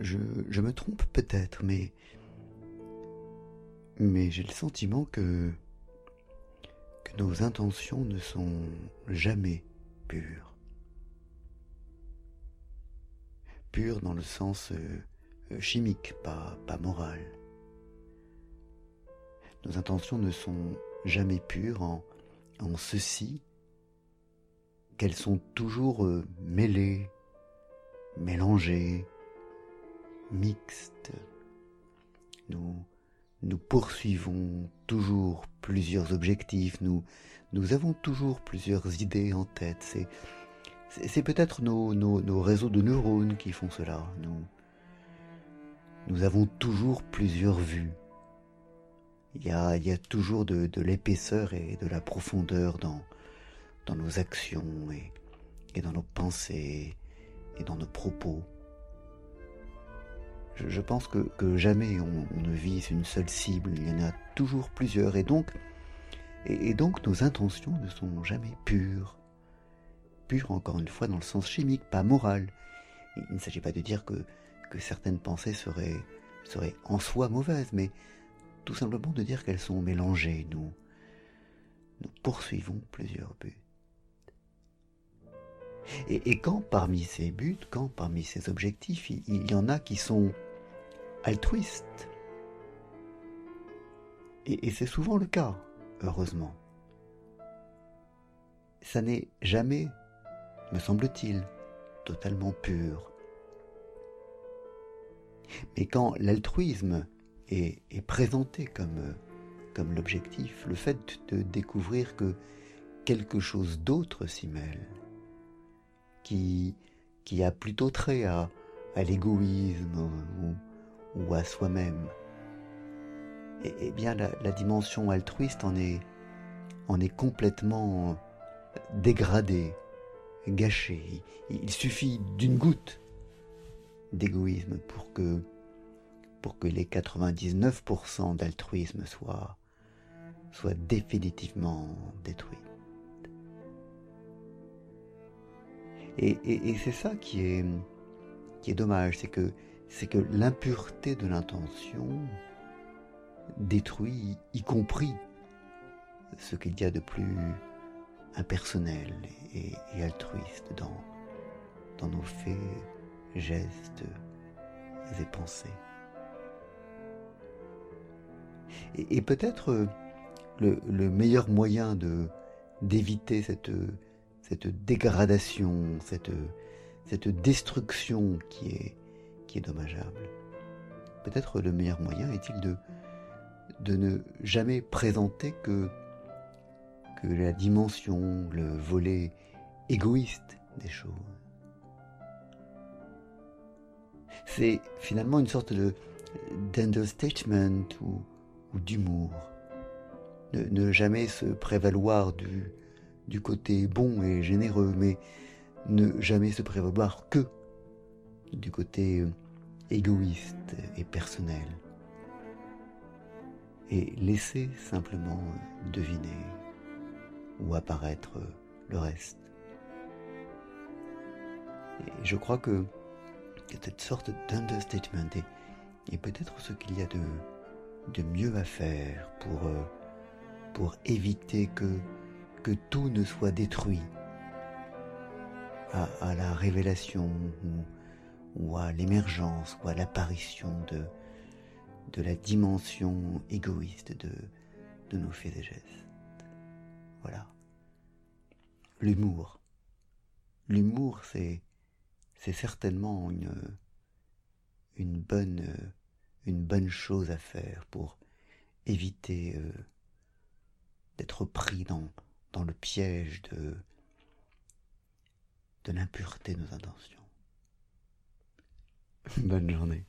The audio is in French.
je, me trompe peut-être, mais. J'ai le sentiment que. que nos intentions ne sont jamais pures. Pures dans le sens euh, chimique, pas, pas moral. Nos intentions ne sont jamais pures en, en ceci qu'elles sont toujours euh, mêlées, mélangées, mixtes. Nous, nous poursuivons toujours plusieurs objectifs, nous, nous avons toujours plusieurs idées en tête. C'est, c'est, peut-être nos, nos, réseaux de neurones qui font cela. Nous, nous avons toujours plusieurs vues. Il y a, il y a toujours de, de l'épaisseur et de la profondeur dans, dans nos actions et, et dans nos pensées et dans nos propos. Je, pense que, jamais on, ne vise une seule cible, il y en a toujours plusieurs, et donc, nos intentions ne sont jamais pures. Pures, encore une fois, dans le sens chimique, pas moral. Il ne s'agit pas de dire que, certaines pensées seraient, en soi mauvaises, mais tout simplement de dire qu'elles sont mélangées. Nous poursuivons plusieurs buts. Et, quand parmi ces buts, quand parmi ces objectifs, il, y en a qui sont altruistes, et, c'est souvent le cas, heureusement, ça n'est jamais, me semble-t-il, totalement pur. Mais quand l'altruisme est, présenté comme l'objectif, le fait de découvrir que quelque chose d'autre s'y mêle, qui, a plutôt trait à, l'égoïsme ou, à soi-même. Et, bien la, dimension altruiste en est, en est complètement dégradée, gâchée. Il, suffit d'une goutte d'égoïsme pour que, pour que les 99% d'altruisme soient, soient définitivement détruits. Et, c'est ça qui est, qui est dommage, c'est que, c'est que l'impureté de l'intention détruit, y compris ce qu'il y a de plus impersonnel et, altruiste dans, dans nos faits, gestes et pensées. Et, peut-être le, le, meilleur moyen de d'éviter cette cette dégradation, cette, destruction qui est, dommageable. Peut-être le meilleur moyen est-il de, de ne jamais présenter que, que la dimension, le volet égoïste des choses. C'est finalement une sorte de d'understatement ou, ou d'humour. Ne, ne, jamais se prévaloir du, du côté bon et généreux, mais ne jamais se prévaloir que du côté euh, égoïste et personnel. Et laisser simplement deviner ou apparaître le reste. Je crois que cette sorte d'understatement est, peut-être ce qu'il y a de, mieux à faire euh, pour éviter que que tout ne soit détruit à, la révélation ou, à l'émergence ou à l'apparition de, de la dimension égoïste de, de nos faits et gestes. Voilà. L'humour. L'humour, c'est, c'est certainement une, une, bonne, une bonne chose à faire pour éviter euh, d'être pris dans, dans le piège de, de l'impureté de nos intentions. Bonne journée.